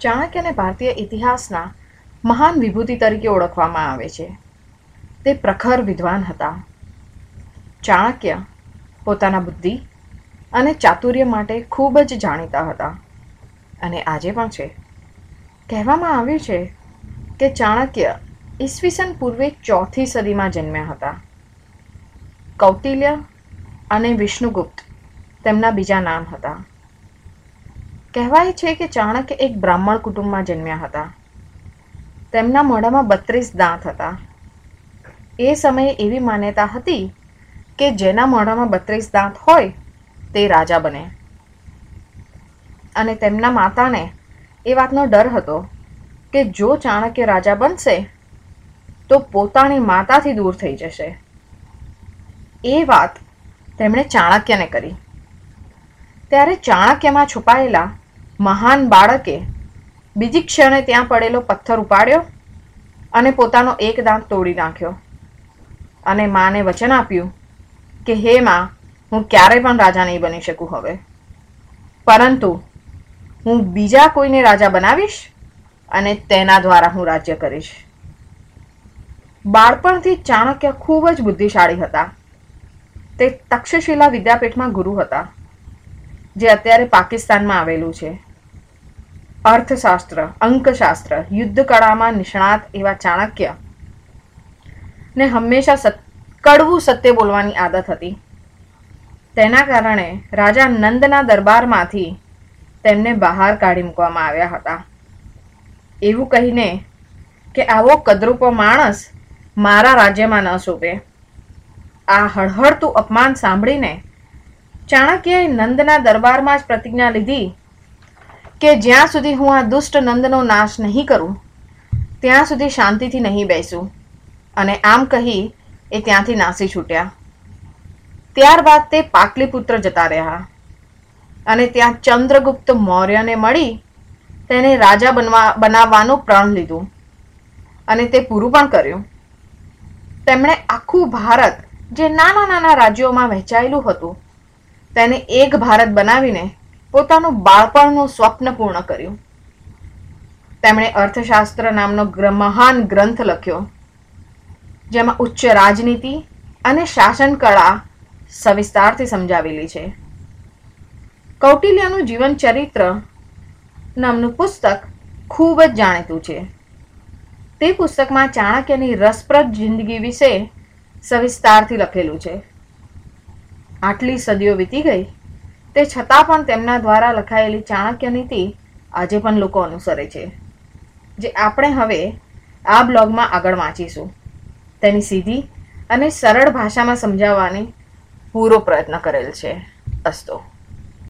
ચાણક્યને ભારતીય ઇતિહાસના મહાન વિભૂતિ તરીકે ઓળખવામાં આવે છે. તે પ્રખર વિદ્વાન હતા. ચાણક્ય પોતાના બુદ્ધિ અને ચાતુર્ય માટે ખૂબ જ જાણીતા હતા. અને આજે પણ છે. કહેવામાં આવ્યું છે કે ચાણક્ય ઈસવીસન પૂર્વે ચોથી સદીમાં જન્મ્યા હતા. કૌટિલ્ય અને વિષ્ણુગુપ્ત તેમના બીજા નામ હતા. કહેવાય છે કે ચાણક્ય એક બ્રાહ્મણ કુટુંબમાં જન્મ્યા હતા. તેમના મોઢામાં બત્રીસ દાંત હતા. એ સમયે એવી માન્યતા હતી કે જેના મોઢામાં બત્રીસ દાંત હોય તે રાજા બને. અને તેમના માતાને એ વાતનો ડર હતો કે જો ચાણક્ય રાજા બનશે, તો પોતાની માતાથી દૂર થઈ જશે. એ વાત તેમણે ચાણક્યને કરી. ત્યારે ચાણક્યમાં છુપાયેલા મહાન બાળકે બીજી ક્ષણે ત્યાં પડેલો પથ્થર ઉપાડ્યો અને પોતાનો એક દાંત તોડી નાખ્યો. અને માને વચન આપ્યું કે, હે માં, હું ક્યારેય પણ રાજા નહીં બની શકું હવે. પરંતુ હું બીજા કોઈને રાજા બનાવીશ અને તેના દ્વારા હું રાજ્ય કરીશ. બાળપણથી ચાણક્ય ખૂબ જ બુદ્ધિશાળી હતા. તે તક્ષશિલા વિદ્યાપીઠમાં ગુરુ હતા, જે અત્યારે પાકિસ્તાનમાં આવેલું છે. અર્થશાસ્ત્ર, અંકશાસ્ત્ર યુદ્ધ કળામાં નિષ્ણાત એવા ચાણક્ય. ને હંમેશા કડવું સત્ય બોલવાની આદત હતી. તેના કારણે રાજા નંદના દરબારમાંથી તેમને બહાર કાઢી મૂકવામાં આવ્યા હતા. એવું કહીને કે આવો કદરૂપો માણસ મારા રાજ્યમાં ન શોભે. આ હળહળતું અપમાન સાંભળીને ચાણક્યએ નંદના દરબારમાં જ પ્રતિજ્ઞા લીધી કે જ્યાં સુધી હું આ દુષ્ટ નંદનો નાશ નહીં કરું, ત્યાં સુધી શાંતિથી નહીં બેસું. અને આમ કહી એ ત્યાંથી નાસી છૂટ્યા. ત્યારબાદ તે પાટલીપુત્ર જતા રહ્યા. અને ત્યાં ચંદ્રગુપ્ત મૌર્યને મળી તેને રાજા બનવા, બનાવવાનું પ્રણ લીધું. અને તે પૂરું પણ કર્યું. તેમણે આખું ભારત, જે નાના નાના રાજ્યોમાં વહેંચાયેલું હતું, તેને એક ભારત બનાવીને પોતાનું બાળપણનું સ્વપ્ન પૂર્ણ કર્યું. તેમણે અર્થશાસ્ત્ર નામનો મહાન ગ્રંથ લખ્યો, જેમાં ઉચ્ચ રાજનીતિ અને શાસન કળા સવિસ્તારથી સમજાવેલી છે. કૌટિલ્યનું જીવન ચરિત્ર નામનું પુસ્તક ખૂબ જ જાણીતું છે. તે પુસ્તકમાં ચાણક્યની રસપ્રદ જિંદગી વિશે સવિસ્તારથી લખેલું છે. આટલી સદીઓ વીતી ગઈ તે છતાં પણ તેમના દ્વારા લખાયેલી ચાણક્ય નીતિ આજે પણ લોકો અનુસરે છે. જે આપણે હવે આ બ્લોગમાં આગળ વાંચીશું. તેની સીધી અને સરળ ભાષામાં સમજાવવાની પૂરો પ્રયત્ન કરેલ છે. અસ્તો.